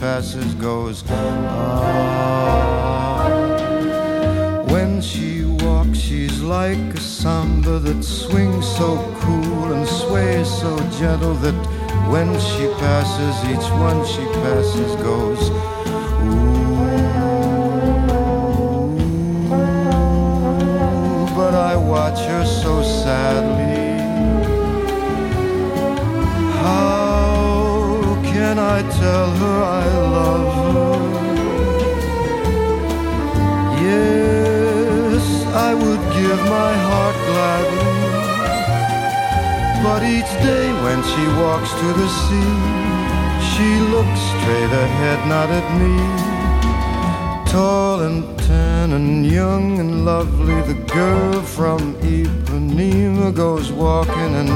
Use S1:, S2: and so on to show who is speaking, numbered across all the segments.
S1: passes goes. Ah. When she walks, she's like a samba that swings so cool and sways so gentle that when she passes, each one she passes goes. But I watch her so sadly. How can I tell her I my heart gladly. But each day when she walks to the sea, she looks straight ahead, not at me. Tall and tan and young and lovely, the girl from Ipanema goes walking, and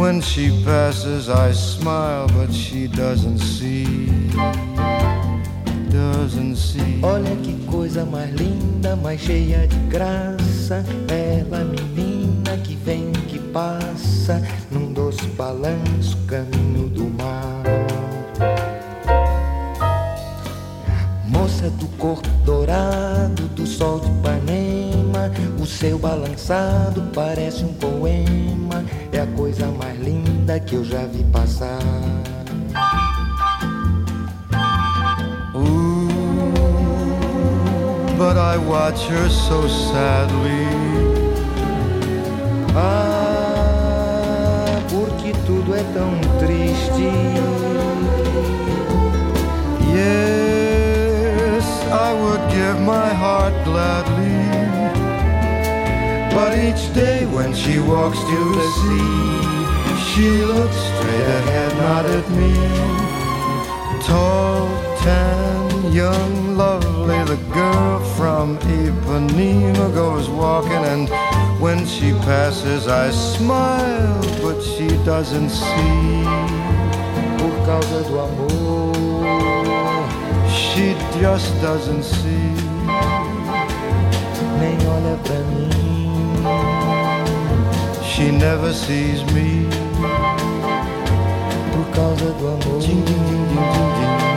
S1: when she passes, I smile, but she doesn't see. Doesn't see.
S2: Olha que coisa mais linda, mais cheia de graça. Ela, menina que vem, que passa, num doce balanço, caminho do mar. Moça do corpo dourado, do sol de Ipanema, o seu balançado parece um
S1: so sadly.
S2: Ah, porque tudo é tão triste.
S1: Yes, I would give my heart gladly. But each day when she walks to the sea, she looks straight ahead, not at me. Tall, tan, young, lovely, the girl from Ipanema goes walking, and when she passes, I smile, but she doesn't see.
S2: Por causa do amor,
S1: She just doesn't see.
S2: nem olha pra mim.
S1: She never sees me.
S2: Por causa do amor.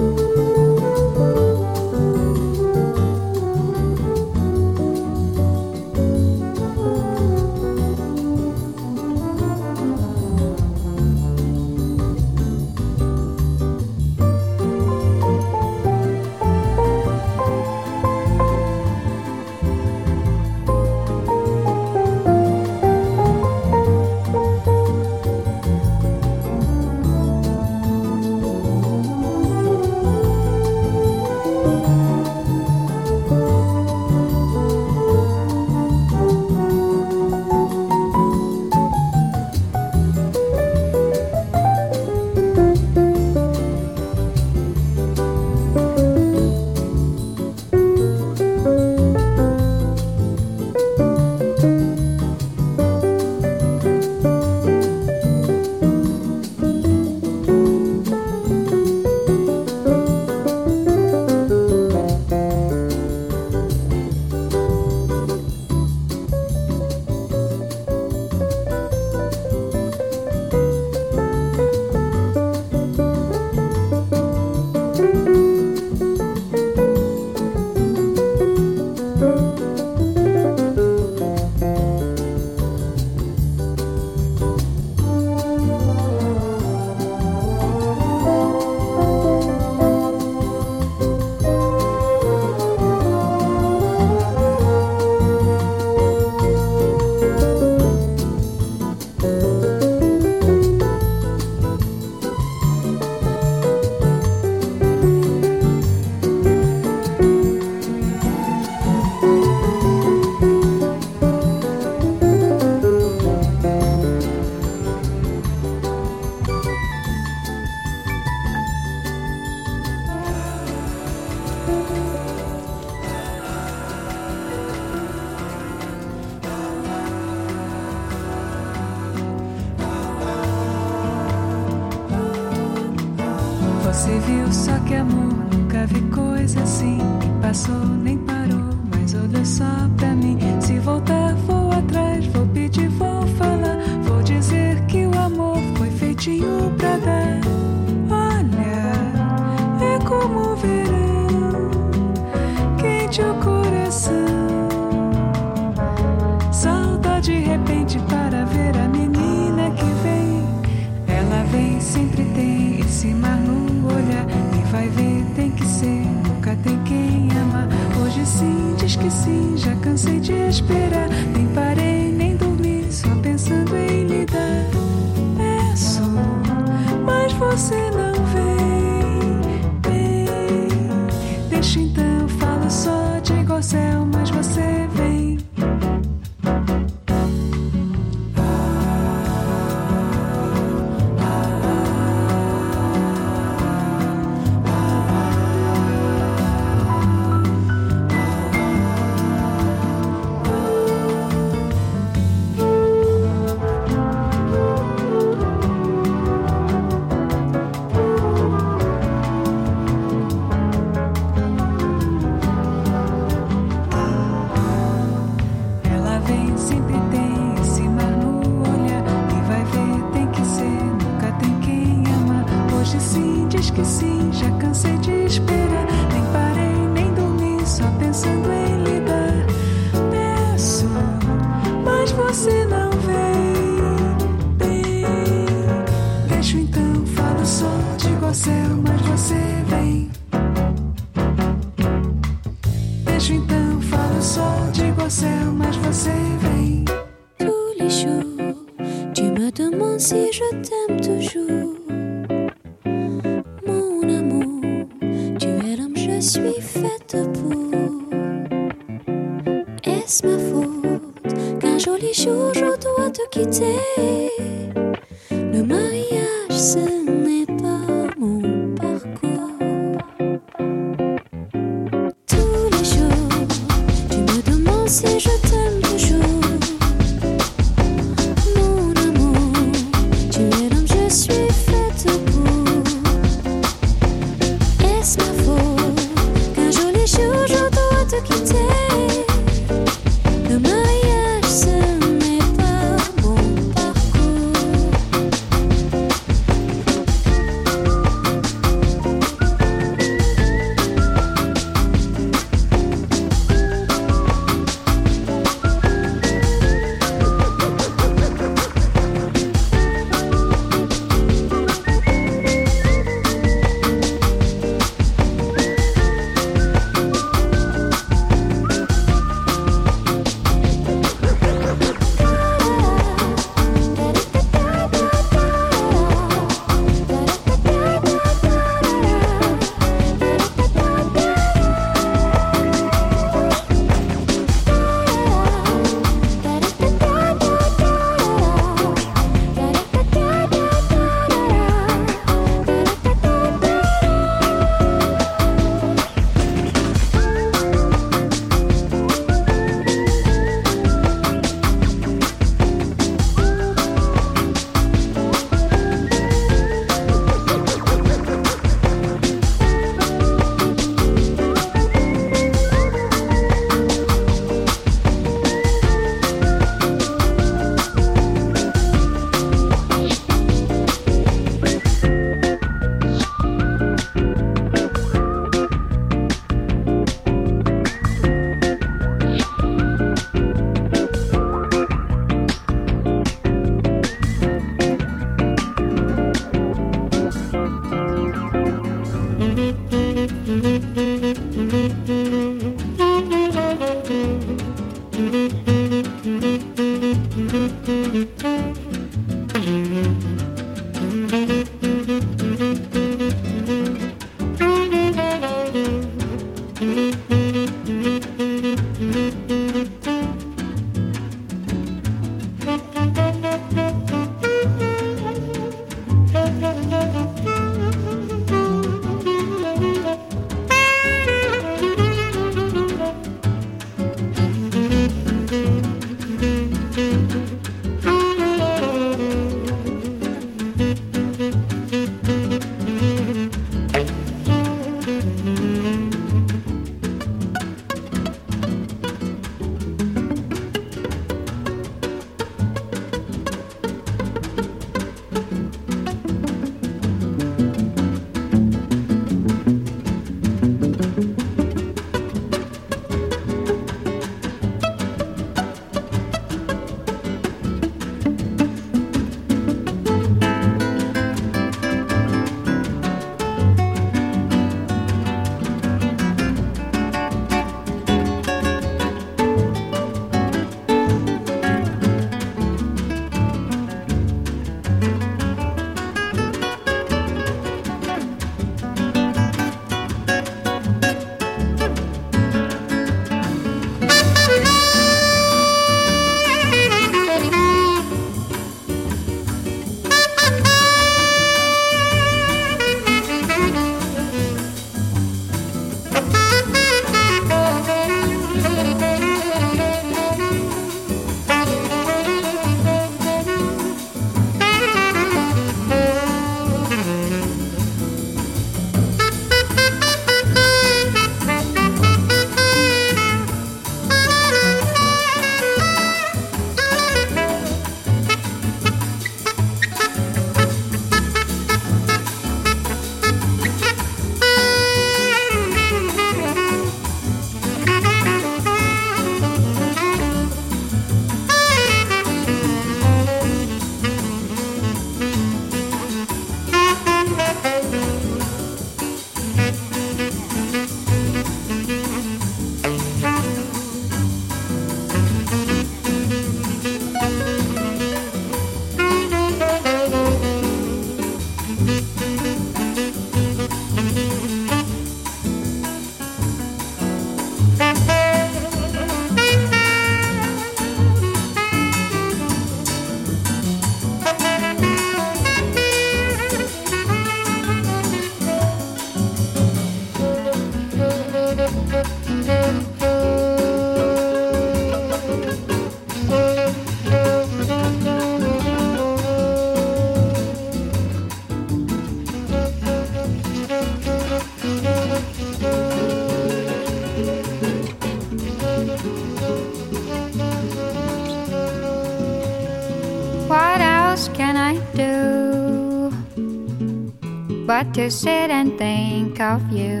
S3: To sit and think of you.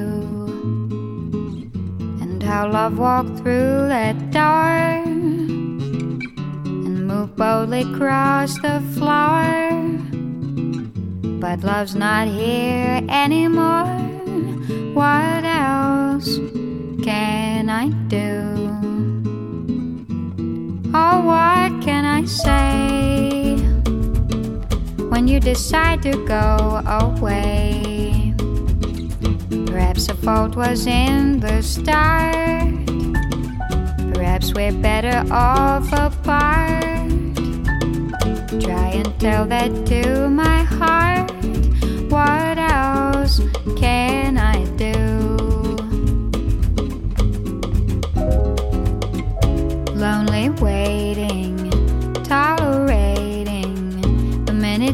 S3: And how love walked through that door and moved boldly across the floor. But love's not here anymore. What else can I do? Oh, what can I say when you decide to go away? Perhaps the fault was in the start. Perhaps we're better off apart. Try and tell that to my heart. What else can I do?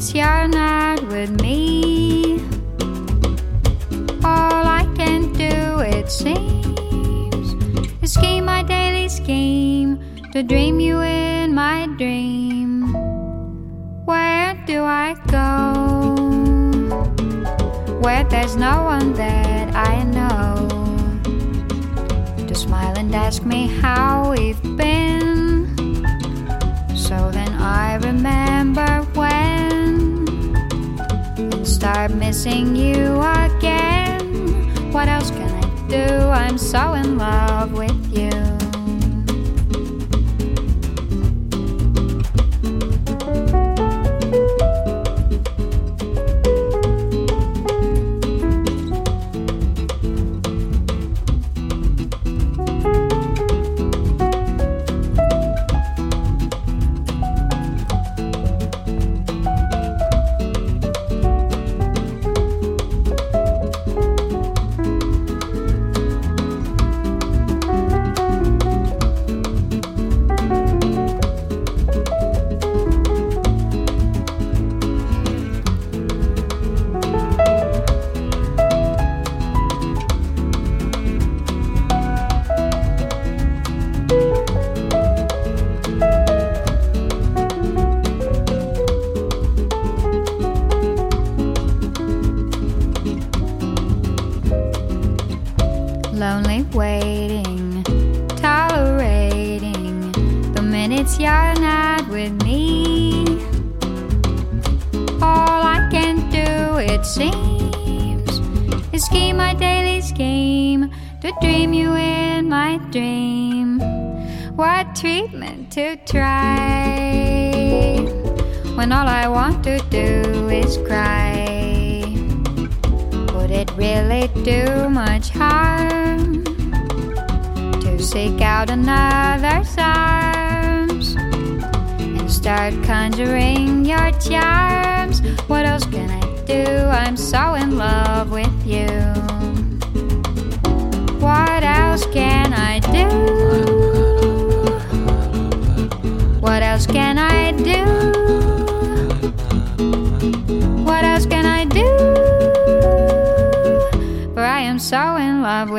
S3: Minutes you're not with me. All I can do, it seems, is scheme my daily scheme to dream you in my dream. Where do I go? Where there's no one that I know to smile and ask me how we've start missing you again. What else can I do? I'm so in love with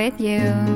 S3: with you.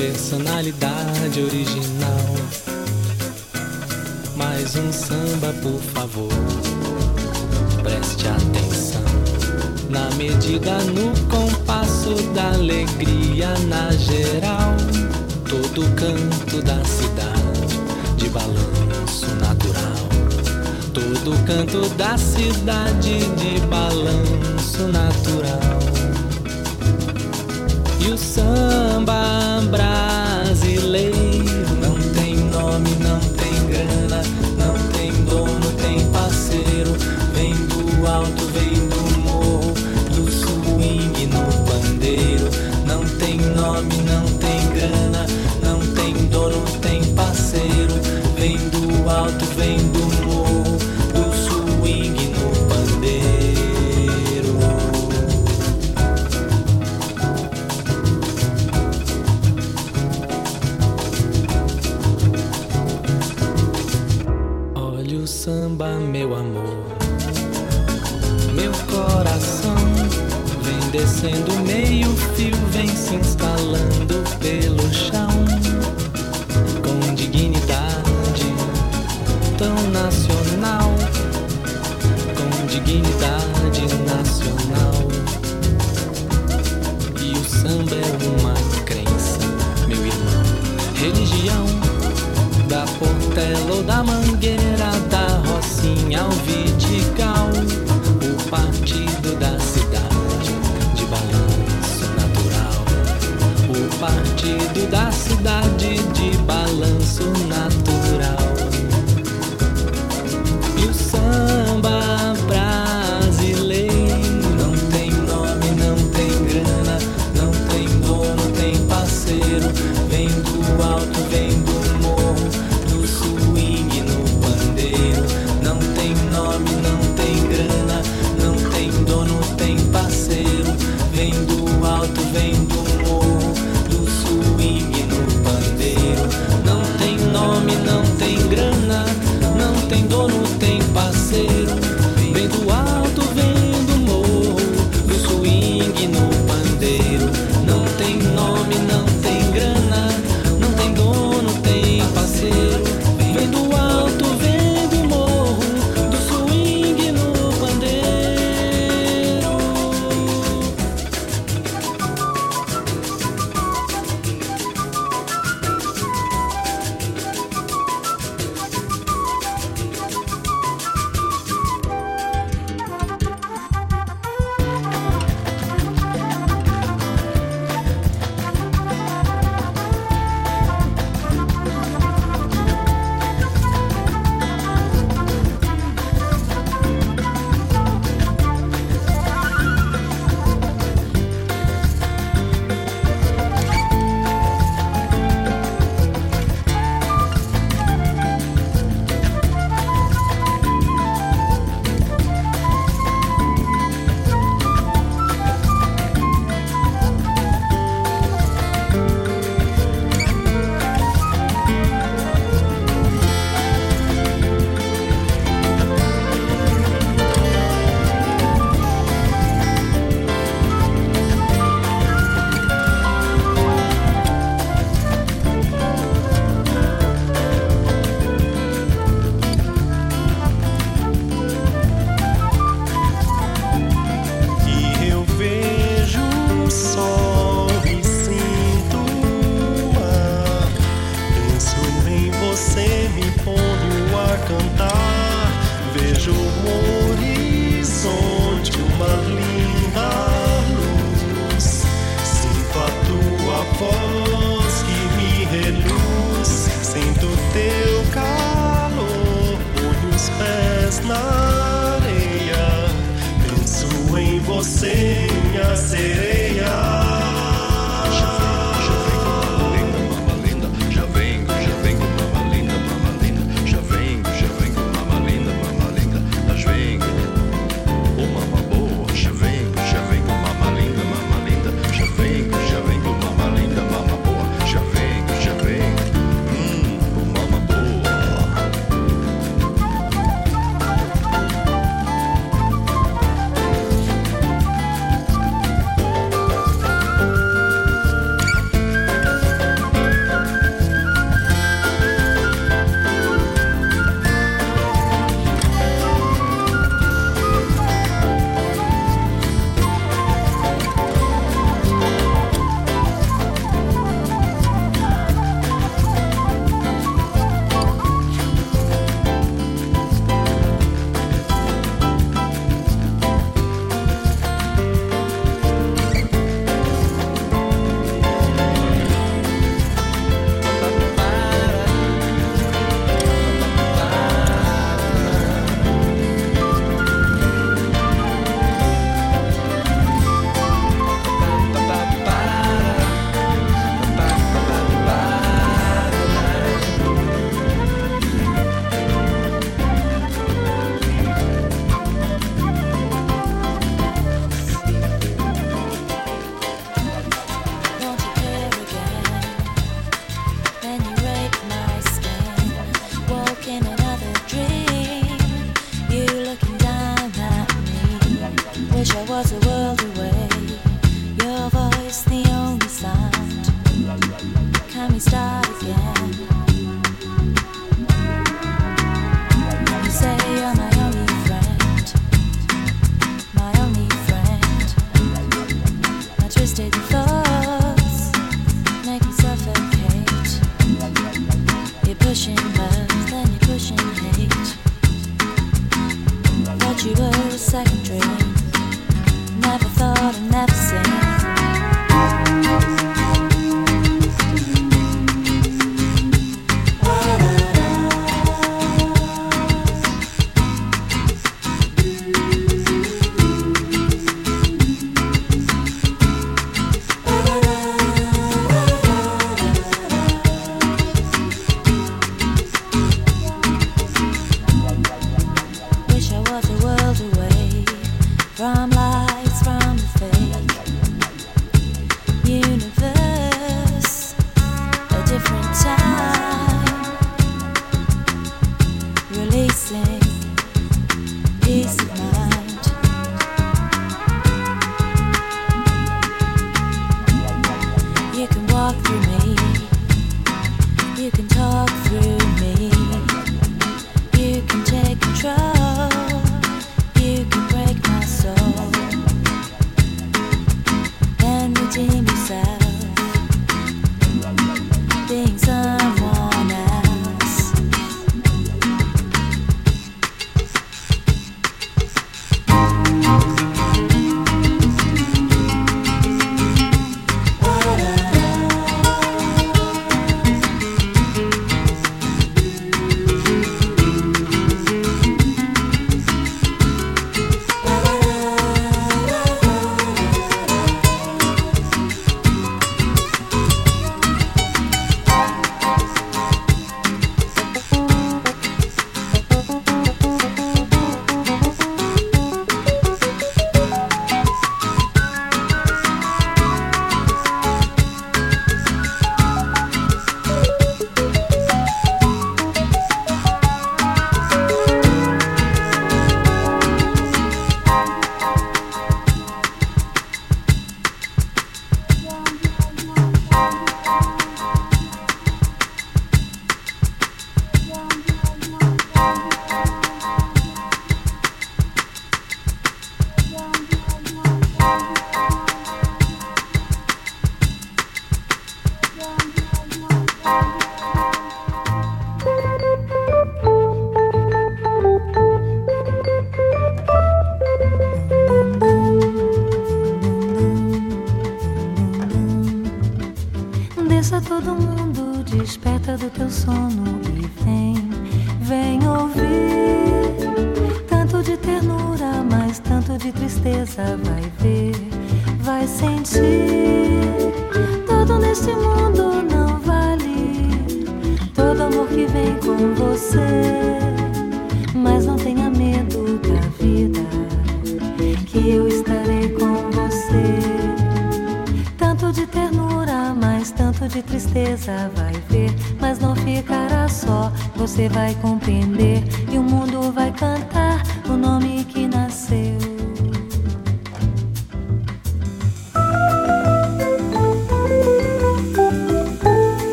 S4: personalidade original. Mais um samba, por favor. Preste atenção na medida, no compasso da alegria na geral. Todo canto da cidade de balanço natural. Todo canto da cidade de balanço natural e o samba brasileiro. descendo meio fio, vem se instalando pelo chão com dignidade tão nacional, com dignidade nacional. E o samba é uma crença, meu irmão, religião da portela ou da
S5: mão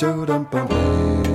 S5: Ba-dum-bum.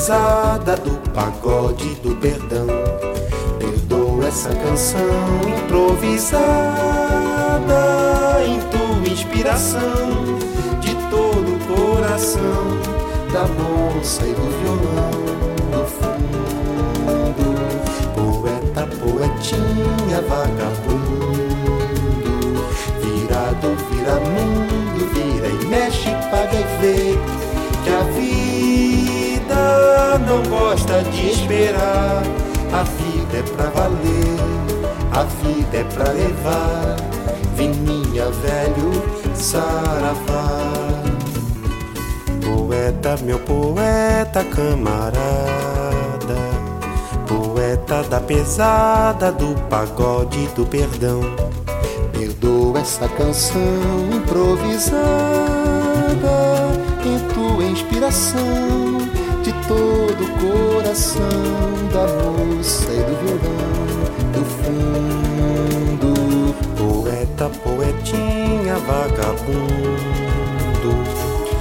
S5: Pesada, do pagode, do perdão. Perdoa essa canção improvisada em tua inspiração, de todo o coração, da moça e do violão, no fundo. Poeta, poetinha, vagabundo não gosta de esperar. A vida é pra valer, a vida é pra levar. Vininha, velho, saravá. Poeta, meu poeta camarada. Poeta da pesada, do pagode, do perdão. Perdoa essa canção improvisada em tua inspiração de todo o coração da moça e do violão do fundo. Poeta, poetinha, vagabundo.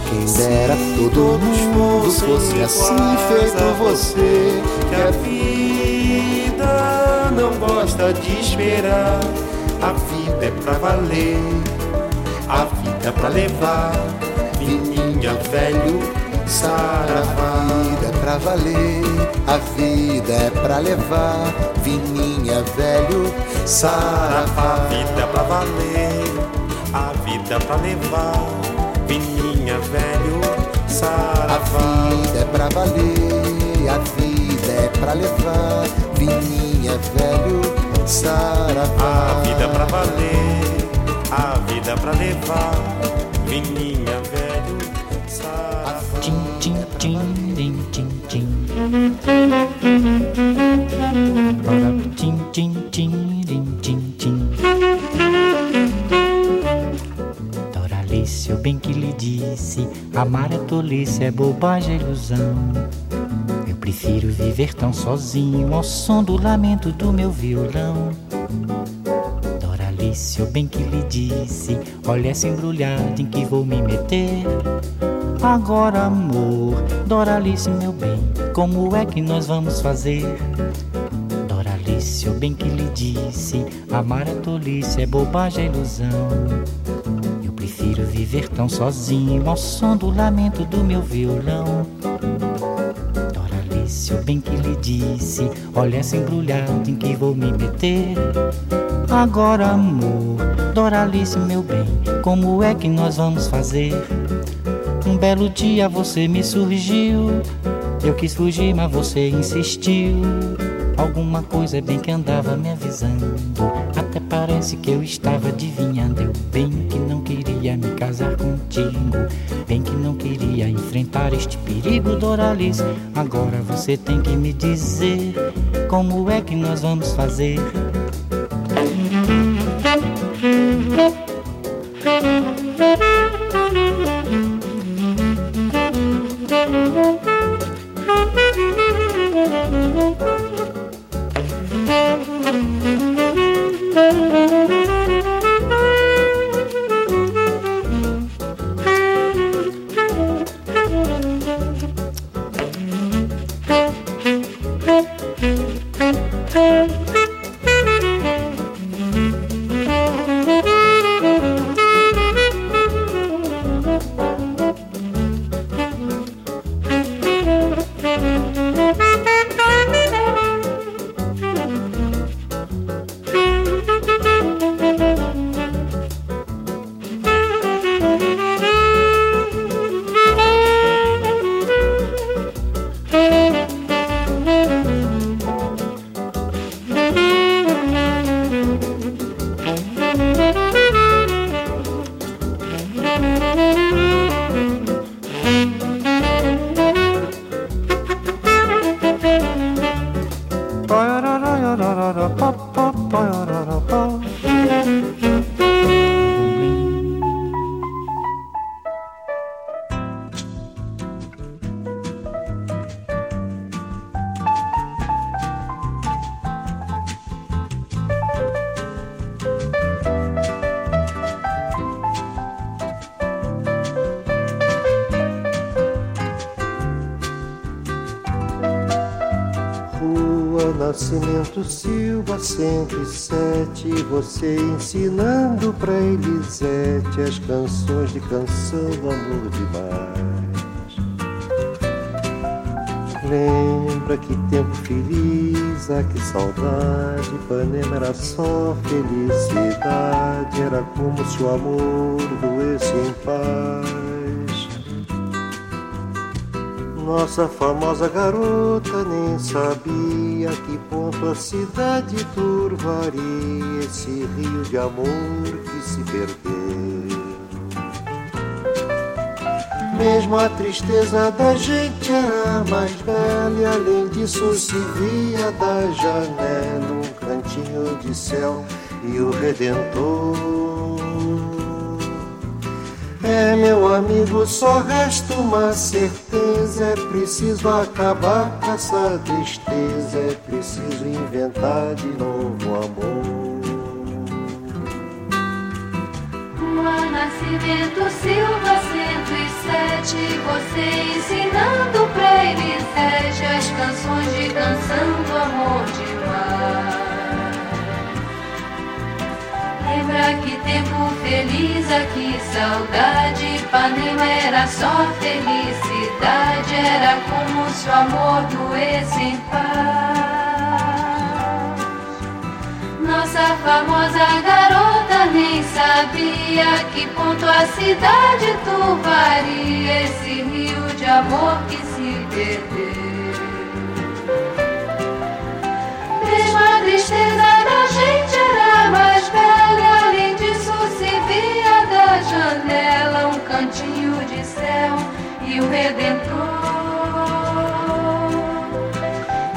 S5: Quem dera todo mundo fosse assim feito você, que a vida não gosta de esperar. A vida é pra valer, a vida é pra levar. Vininha, velho, saravá.
S6: A vida é pra valer, a vida é pra levar. Vininha, velho,
S5: Saravá, a vida é pra valer, a vida é pra levar. Vininha, velho,
S6: A
S5: saravá.
S6: vida é pra valer, a vida é pra levar. Vininha, velho, saravá.
S5: A vida é pra valer, a vida é pra levar. Vininha, velho.
S7: Tim, tim, tim. tim, tim, tim. Tim, tim, tim, tim. Doralice, eu bem que lhe disse, amar é tolice, é bobagem, é ilusão. Eu prefiro viver tão sozinho ao som do lamento do meu violão. Doralice, eu bem que lhe disse, olha essa embrulhada em que vou me meter. Agora, amor, Doralice, meu bem, como é que nós vamos fazer? Doralice, eu bem que lhe disse, amar é tolice, é bobagem, é ilusão. Eu prefiro viver tão sozinho ao som do lamento do meu violão. Doralice, eu bem que lhe disse, olha essa embrulhada em que vou me meter. Agora, amor, Doralice, meu bem, como é que nós vamos fazer? Belo dia você me surgiu. Eu quis fugir, mas você insistiu. Alguma coisa bem que andava me avisando. Até parece que eu estava adivinhando. Eu bem que não queria me casar contigo. Bem que não queria enfrentar este perigo, Doralice. Agora você tem que me dizer como é que nós vamos fazer.
S8: 107 Você ensinando pra Elisete As canções de canção do amor demais. Lembra que tempo feliz, ah que saudade Ipanema era só felicidade Era como se o amor doesse em paz nossa famosa garota nem sabia que ponto a cidade turvaria esse rio de amor que se perdeu. Mesmo a tristeza da gente era mais bela e além disso se via da janela um cantinho de céu e o Redentor. É, meu amigo, só resta uma certeza: é preciso acabar com essa tristeza, é preciso inventar de novo amor.
S9: Rua Nascimento Silva 107, você ensinando pra Elisete as canções de canção do amor demais. Lembra que tempo feliz, aqui saudade. Ipanema era só felicidade Era como se o amor doesse em paz. Nossa famosa garota nem sabia Que ponto a cidade turvaria Esse rio de amor que se perdeu. Mesmo a tristeza da gente era mais bela janela um cantinho de céu e o Redentor.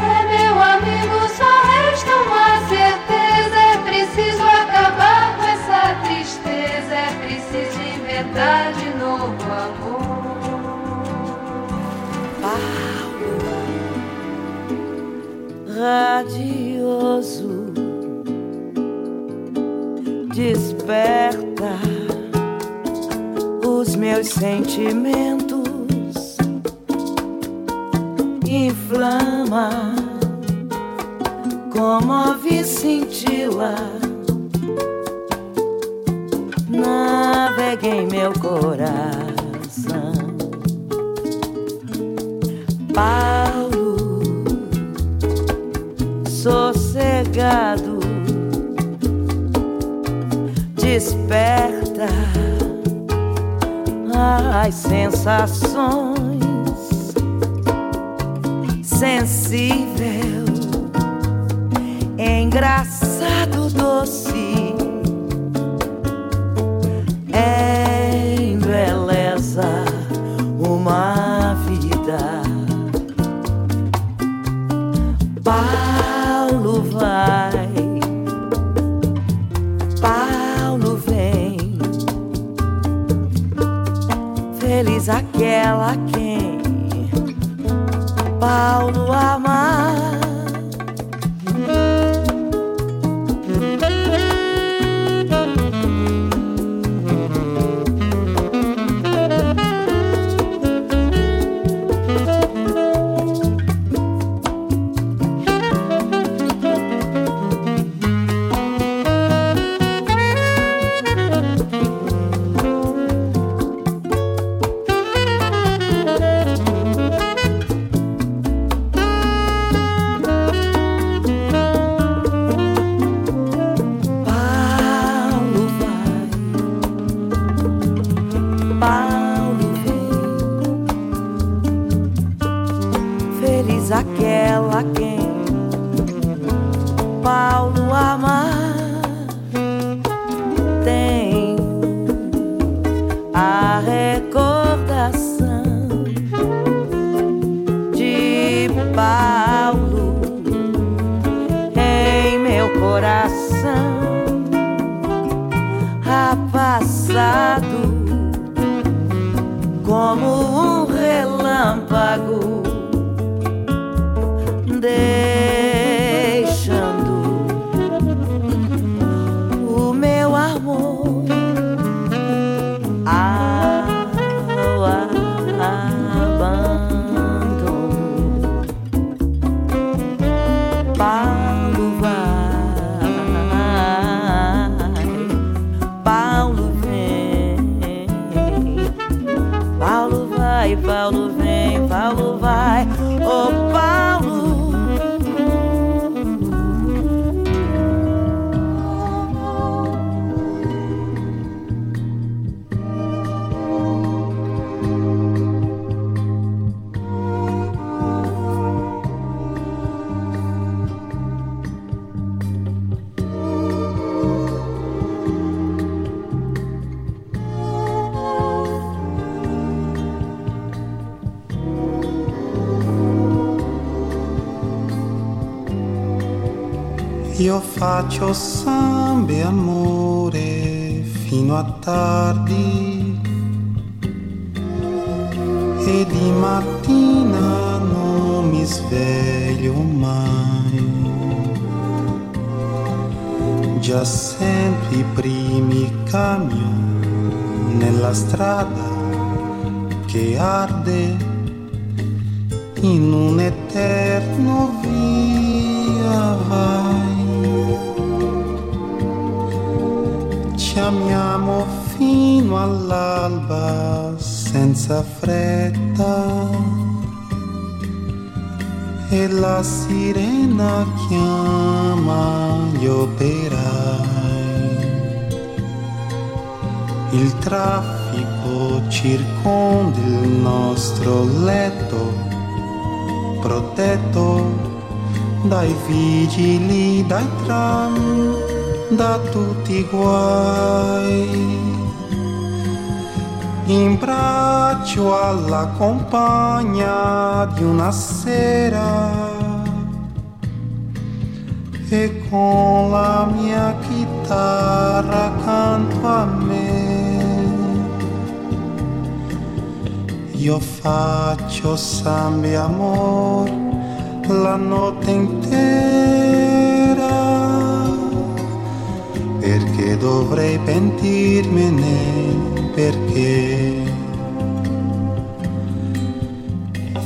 S9: É meu amigo, só resta uma certeza: é preciso acabar com essa tristeza, é preciso inventar de novo amor.
S10: Paulo radioso desperta os meus sentimentos, inflama, comove cintila, navega em meu coração. Paulo, sossegado, desperta as sensações, sensível, engraçado, doce, aquela quem Paulo amar. Como um relâmpago,
S11: Io faccio samba e amore fino a tardi e di mattina non mi sveglio mai. Già sento i primi camion nella strada che arde in un eterno via vai. Ci amiamo fino all'alba senza fretta e la sirena chiama gli operai. Il traffico circonda il nostro letto protetto dai vigili, dai tram, da tutti guai. In braccio alla compagna di una sera e con la mia chitarra accanto a me. Io faccio samba amor la notte intera
S12: perché dovrei pentirmene, perché?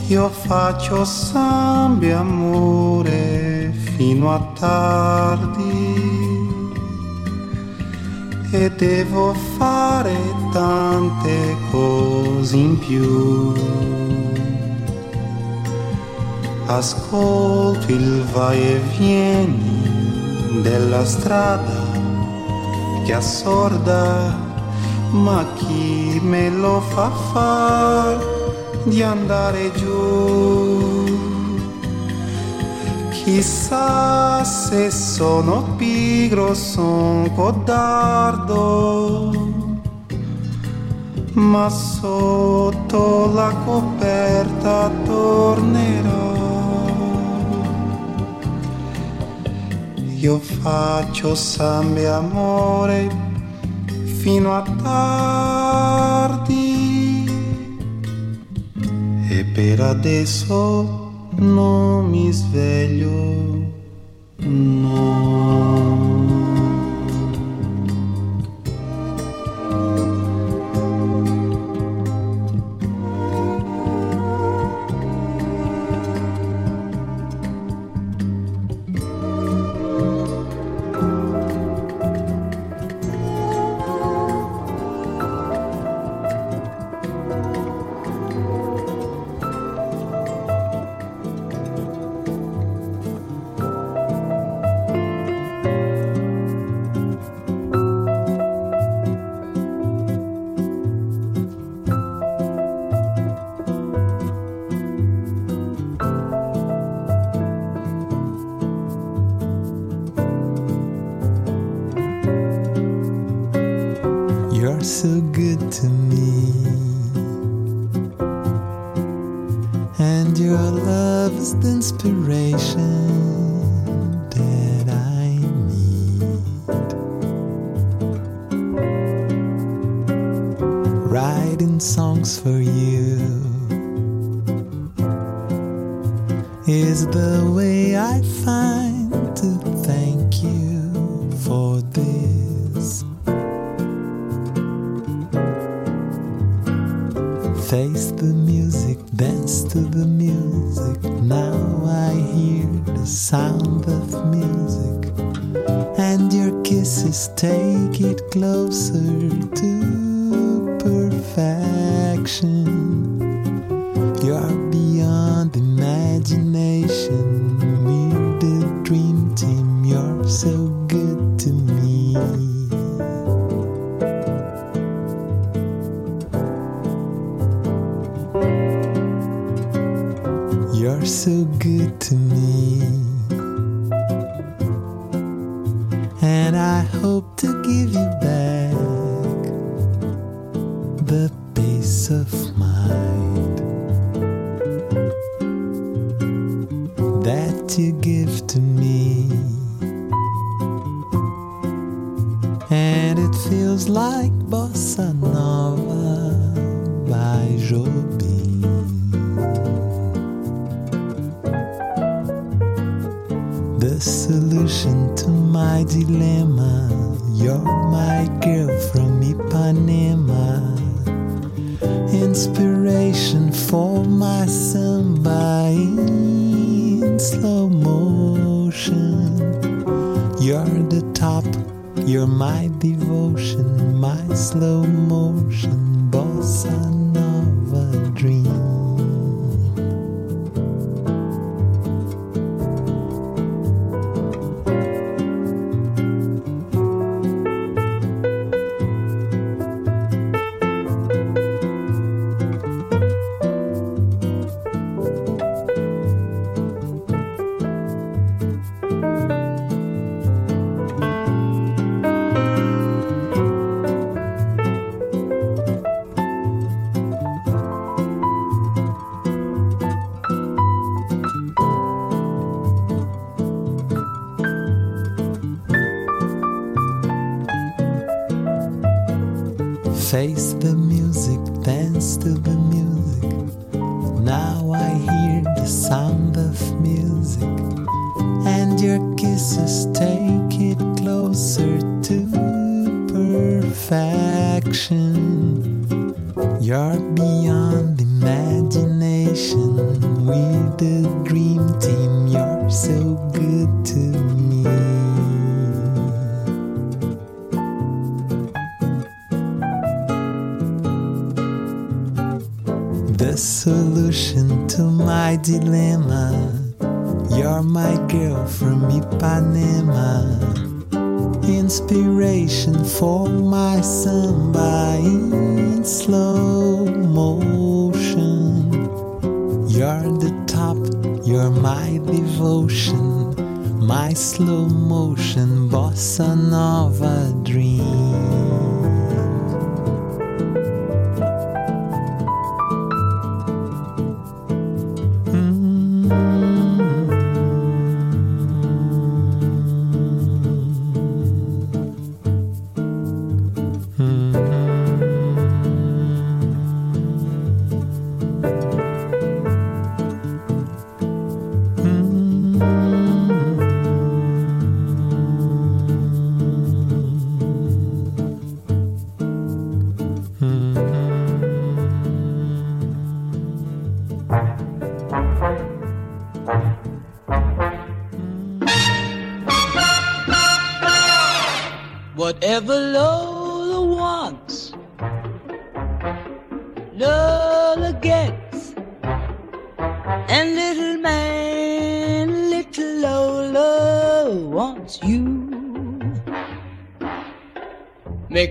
S12: Io faccio sambi amore fino a tardi. E devo fare tante cose in più. Ascolto il vai e vieni della strada vecchia sorda, ma chi me lo fa far di andare giù? Chissà se sono pigro, son codardo, ma sotto la coperta tornerò. io faccio samba amore fino a tardi. E per adesso non mi sveglio no.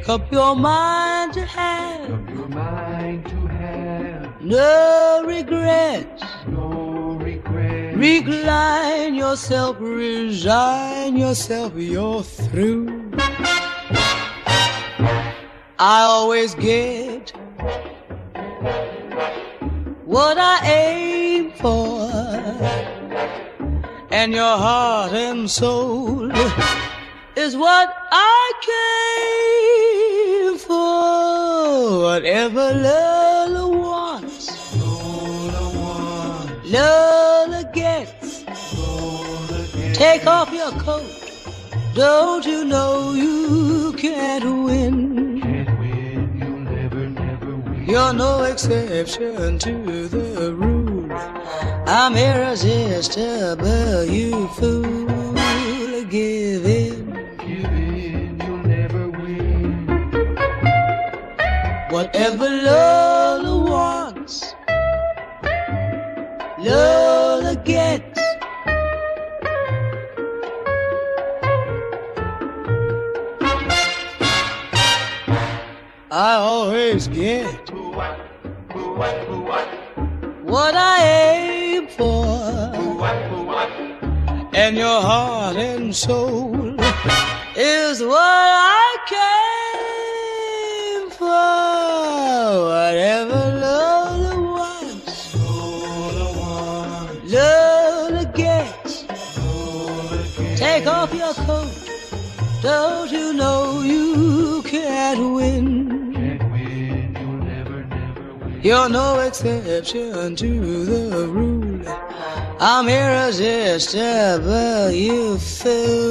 S13: Make up your mind to have.
S14: your mind to have
S13: No regrets.
S14: no regret.
S13: Recline yourself, resign yourself, you're through. I always get what I aim for, and your heart and soul is what I Take off your coat. Don't you know you can't win? You're no exception to the rule. I'm irresistible, you fool. Give in.
S14: Give in, you'll never win.
S13: Whatever Lola exception to the rule. I'm irresistible, you fool.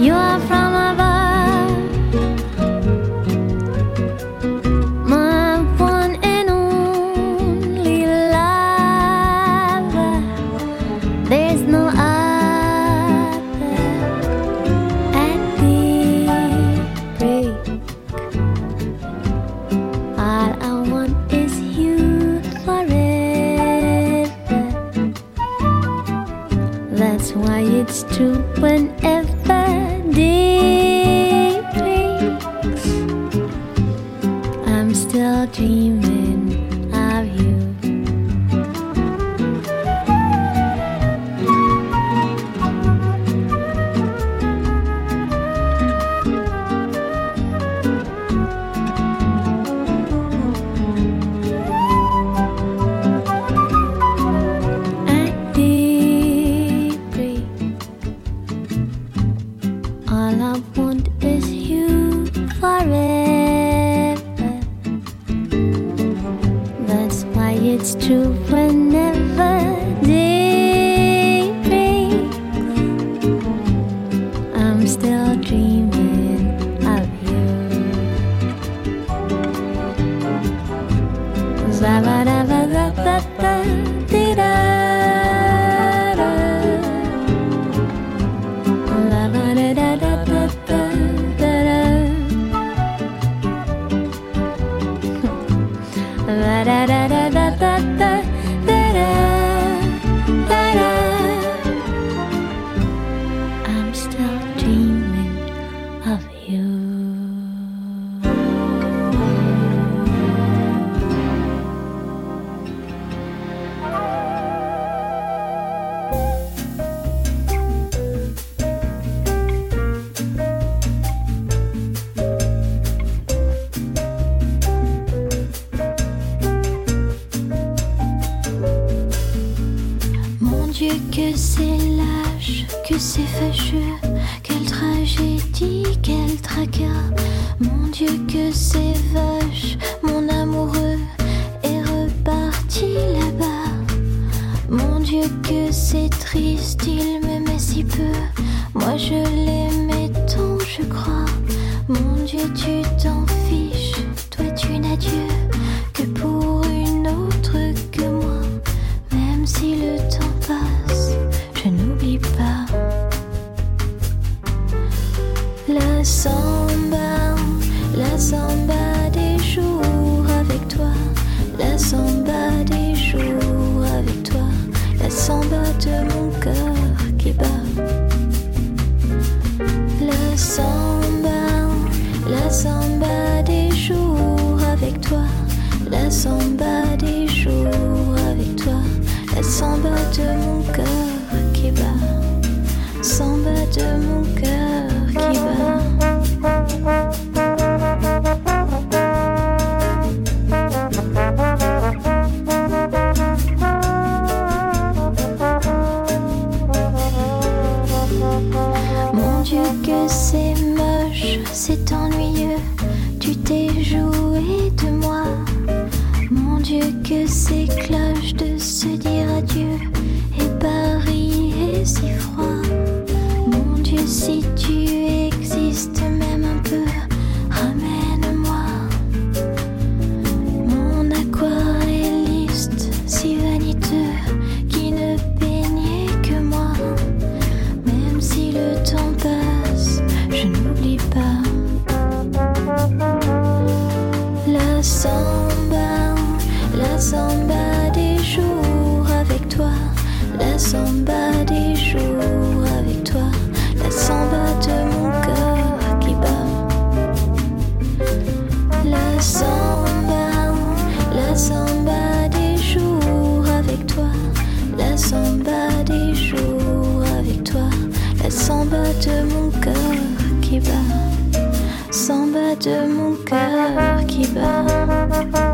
S15: You are from de mon cœur qui bat, s'en bat de
S16: mon cœur qui bat.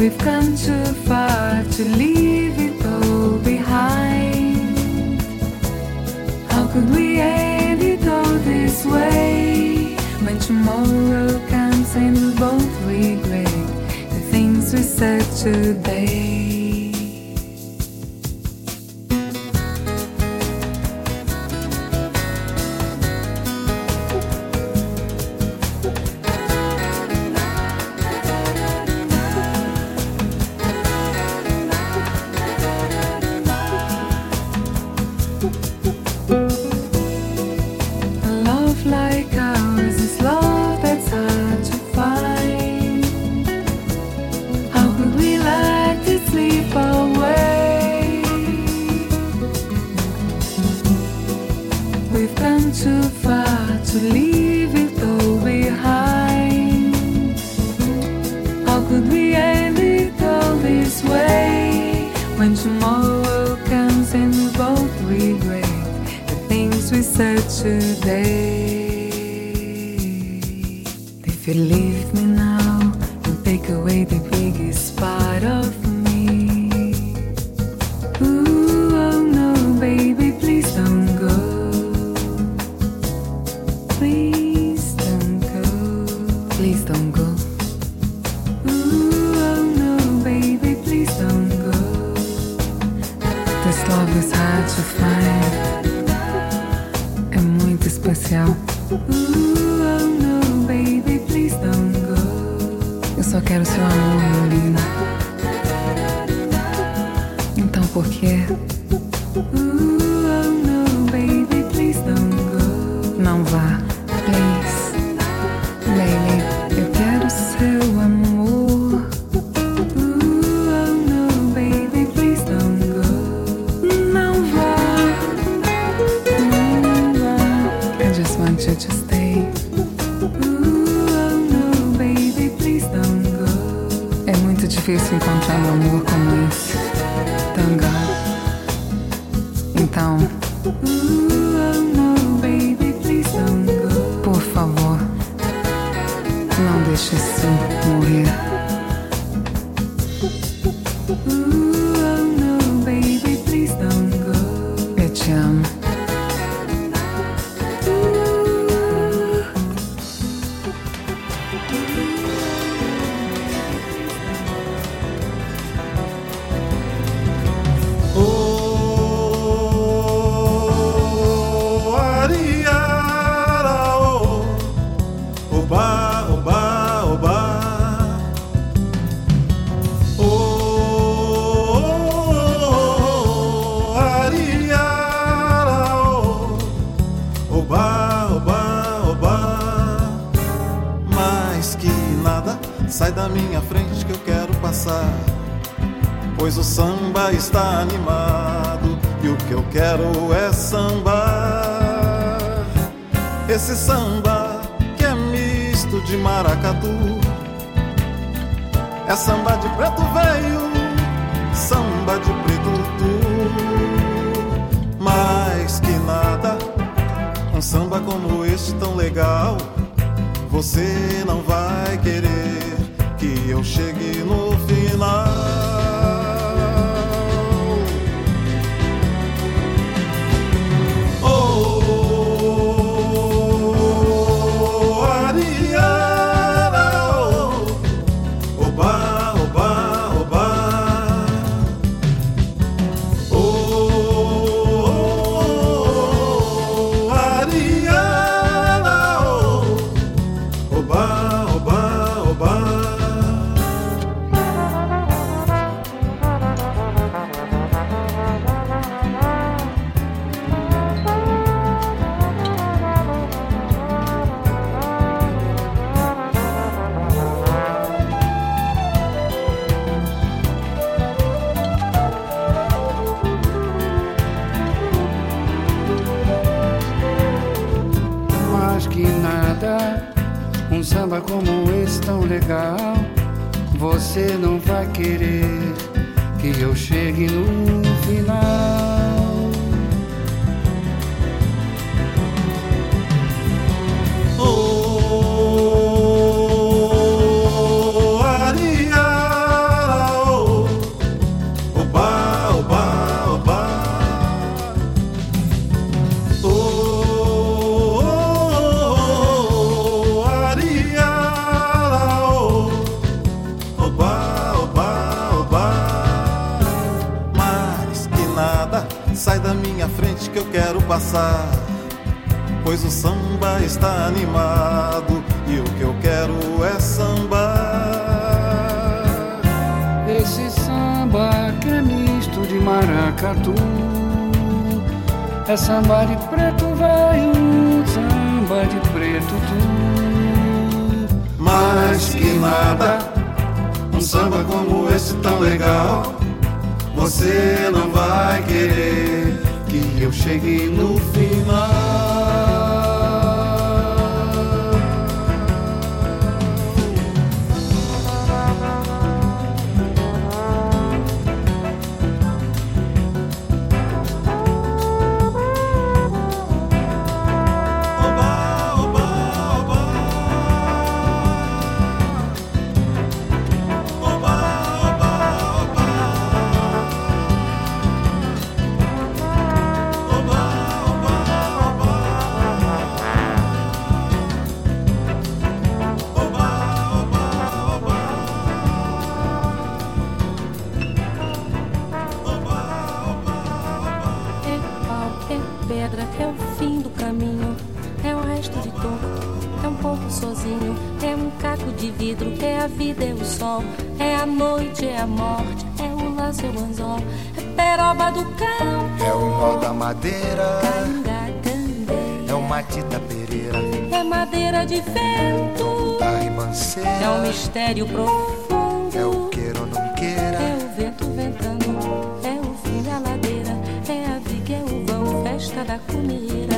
S16: We've come too far to leave it all behind. How could we end it all this way? When tomorrow comes and we both regret the things we said today.
S17: Como
S18: esse tão legal. Você não vai querer que eu chegue no final.
S17: Pois o samba está animado e o que eu quero é sambar.
S18: Esse samba que é misto de maracatu. É samba de preto velho, samba de preto tu.
S17: Mais que nada, um samba como esse tão legal. Você não vai querer que eu chegue no final.
S19: De vento,
S6: ribanceira,
S19: é um mistério profundo,
S6: é o queira ou não queira,
S19: é o vento ventando, é o fim da ladeira, é a viga, é o vão, festa da comida.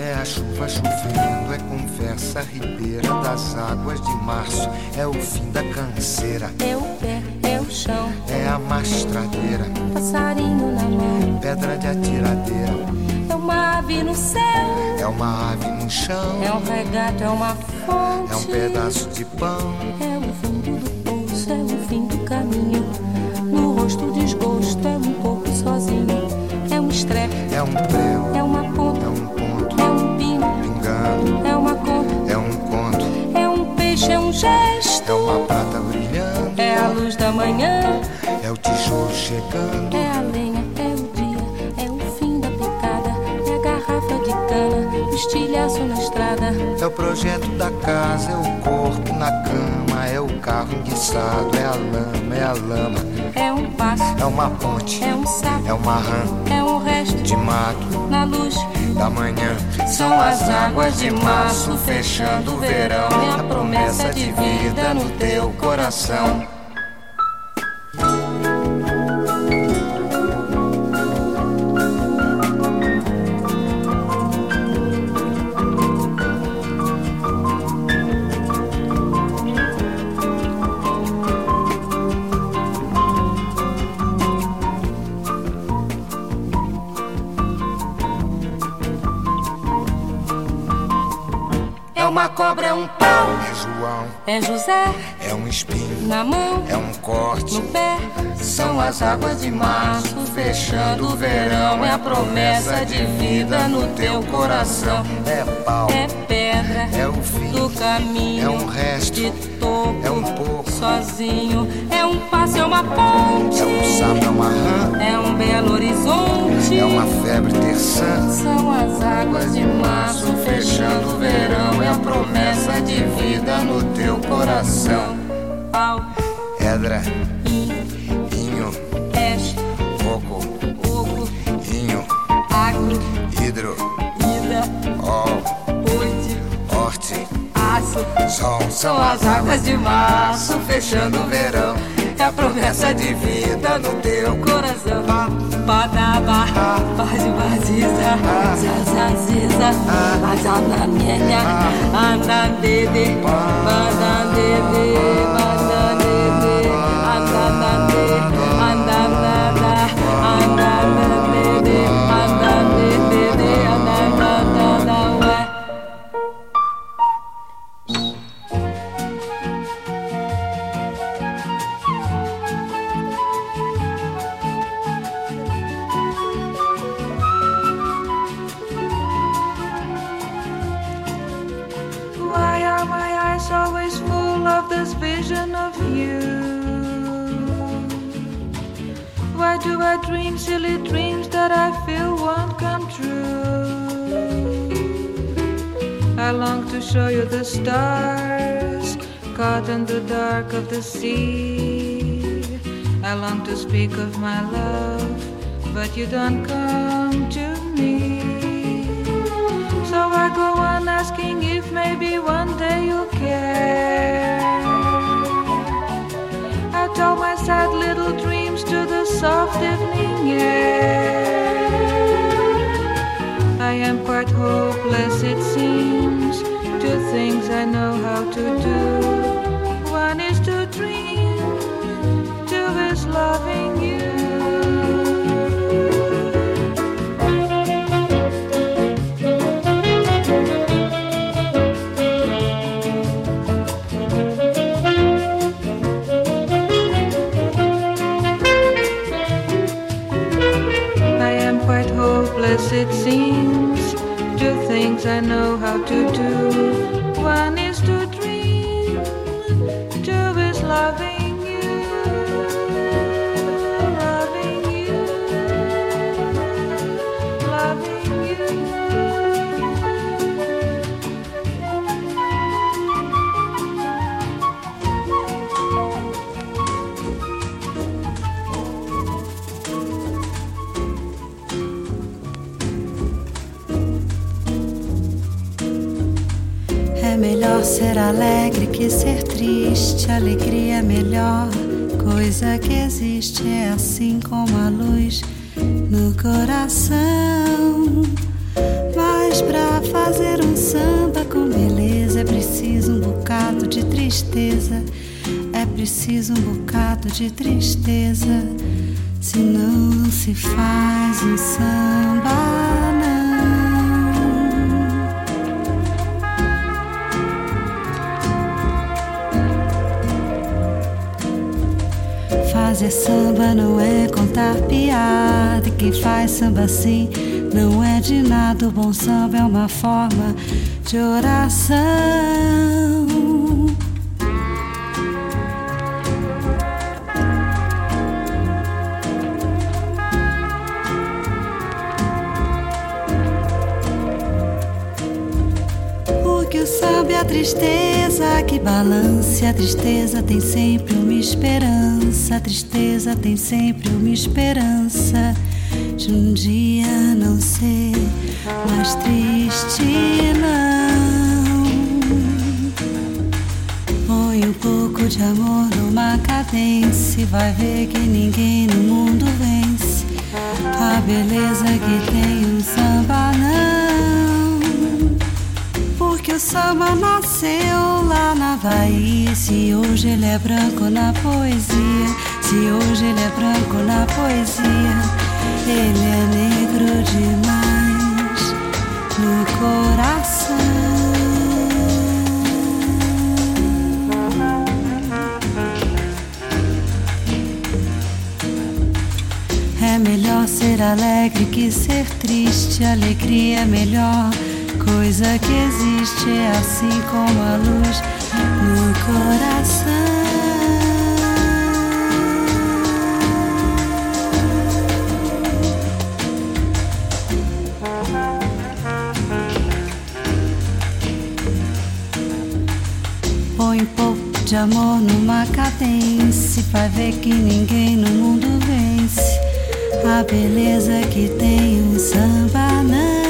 S6: é a chuva chovendo, é conversa ribeira das águas de março, é o fim da canseira,
S19: É o pé, é o chão,
S6: é a mastradeira,
S19: passarinho na mão,
S6: pedra de atiradeira.
S19: É uma ave no céu.
S6: É uma ave no chão.
S19: É um regato, é uma fonte.
S6: É um pedaço de pão.
S19: É o fundo do poço, é o fim do caminho. No rosto desgosto, é um pouco sozinho. É um estrepe.
S6: É um prego.
S19: É uma ponta.
S6: É um ponto.
S19: É um pino.
S6: Pingando.
S19: É uma conta.
S6: É um conto.
S19: É um peixe, é um gesto.
S6: É uma prata brilhando.
S19: É a luz da manhã.
S6: É o tijolo chegando.
S19: Da
S6: casa, é o corpo na cama, é o carro enguiçado, é a lama, é a lama.
S19: É um passo,
S6: É uma ponte,
S19: é um sapo,
S6: é uma rã
S19: é um resto
S6: de mato
S19: na luz.
S6: da manhã.
S19: São as águas de março fechando o verão, é a promessa de vida no teu coração. É José
S6: é um espinho,
S19: na mão,
S6: é um corte.
S19: no pé. São as águas de março fechando o verão, é a promessa de vida no teu coração.
S6: É pau,
S19: É pedra
S6: é o fim,
S19: do caminho,
S6: é um resto,
S19: de topo,
S6: é um pouco,
S19: sozinho. É um passo, é uma ponte,
S6: é um sapo, é uma rã,
S19: é um belo horizonte.
S6: é uma febre terçã.
S19: São as águas de março fechando o verão, é a promessa de vida no teu coração. Pau,
S6: Edra,
S19: in,
S6: inho,
S19: peixe,
S6: coco,
S19: oco,
S6: inho,
S19: agro,
S6: hidro,
S19: ida,
S6: ol, horte,
S19: aço.
S6: sol.
S19: São as águas de março fechando o verão. É a promessa de vida no teu coração. Badaba, base baziza, zazaziza, azanamienya, andandede, bandandede, bandandede,
S9: I dream silly dreams that I feel won't come true? I long to show you the stars caught in the dark of the sea. I long to speak of my love, but you don't come to me. So I go on asking if maybe one day you'll care. I tell my sad little dreams to the soft evening air. I am quite hopeless, it seems. Two things I know how to do. One is to dream, two is loving you. I know how to do. One
S20: ser alegre que ser triste. Alegria é melhor coisa que existe. É assim como a luz no coração. Mas pra fazer um samba com beleza é preciso um bocado de tristeza. É preciso um bocado de tristeza. senão não se faz um samba. Fazer samba não é contar piada. E quem faz samba assim não é de nada. O bom samba é uma forma de oração. a tristeza que balance, a tristeza tem sempre uma esperança, a tristeza tem sempre uma esperança de um dia não ser mais triste, não. Põe um pouco de amor numa cadência vai ver que ninguém no mundo vence. A beleza que tem um samba, não o samba nasceu lá na Bahia. Se hoje ele é branco na poesia, se hoje ele é branco na poesia, ele é negro demais no coração. É melhor ser alegre que ser triste. Alegria é melhor coisa que existe é assim como a luz no coração. Põe um pouco de amor numa cadência, vai ver que ninguém no mundo vence a beleza que tem um samba não.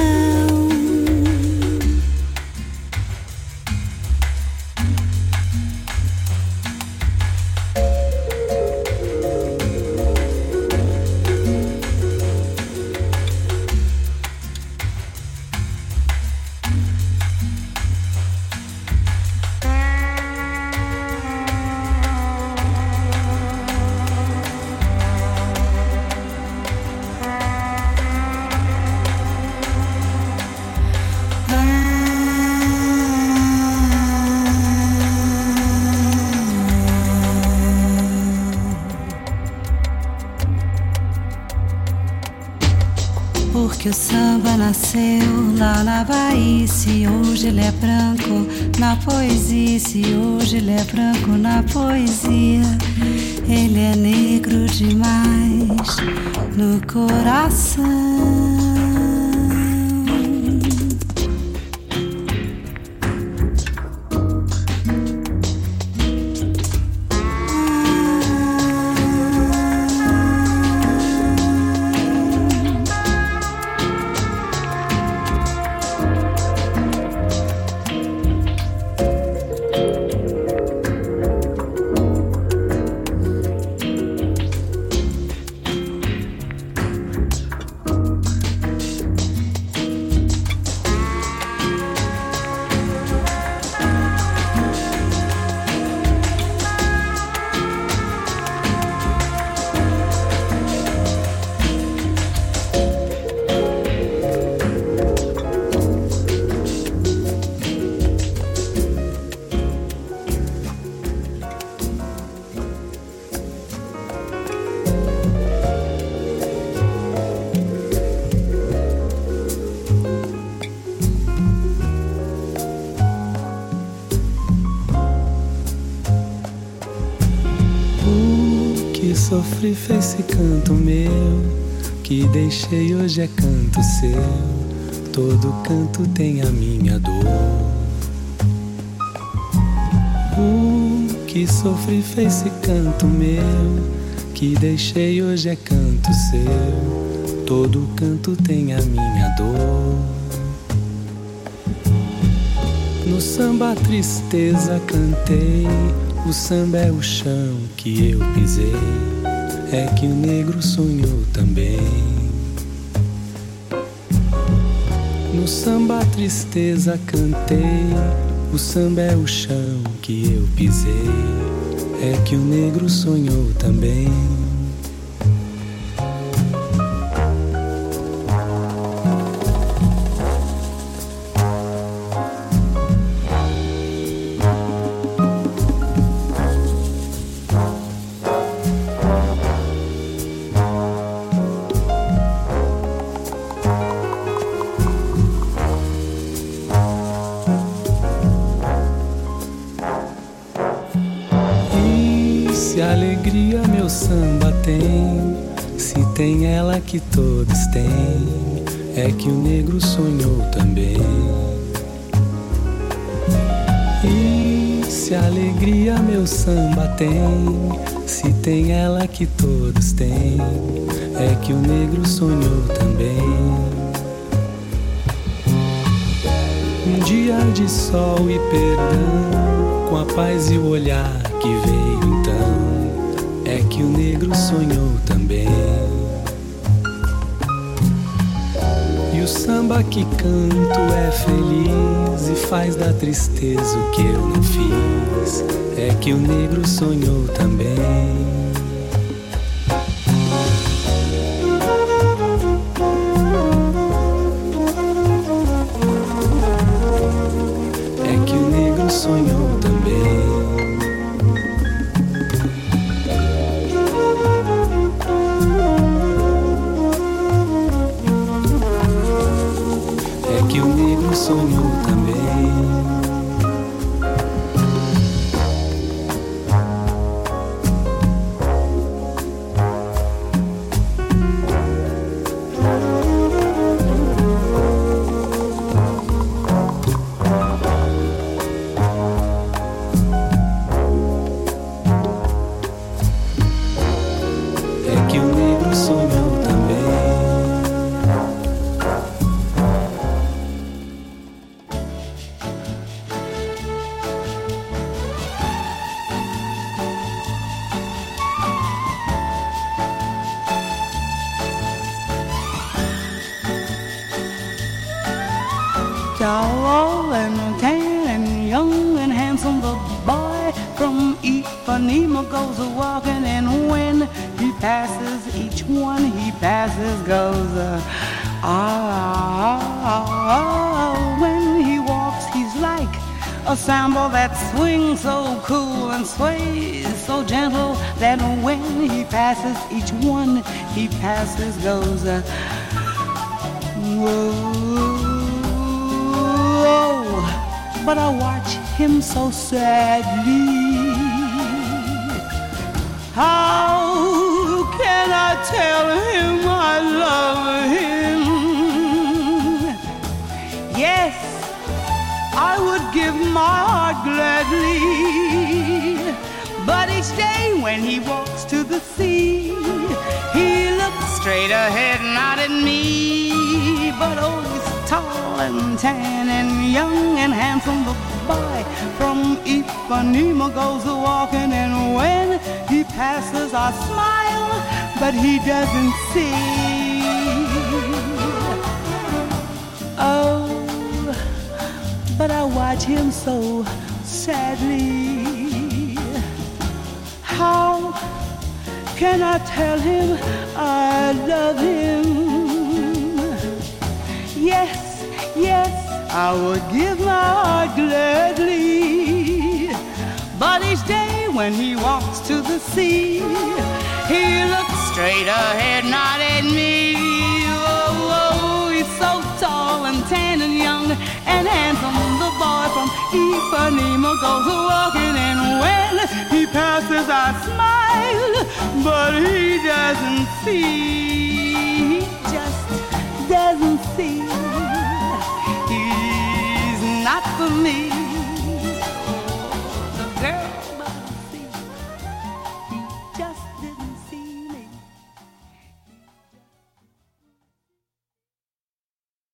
S20: Se hoje ele é branco na poesia, se hoje ele é branco na poesia, ele é negro demais no coração.
S4: Sofri fez esse canto meu, que deixei hoje é canto seu. Todo canto tem a minha dor. O que sofri fez esse canto meu, que deixei hoje é canto seu. Todo canto tem a minha dor. No samba a tristeza cantei, o samba é o chão que eu pisei é que o negro sonhou também. No samba a tristeza cantei, o samba é o chão que eu pisei. É que o negro sonhou também.
S21: alma que todos têm é que o negro sonhou também. E se a alegria meu samba tem, se tem ela que todos têm, é que o negro sonhou também. Um dia de sol e perdão, com a paz e o olhar que veio então, é que o negro sonhou também. o samba que canto é feliz e faz da tristeza o que eu não fiz. É que o negro sonhou também.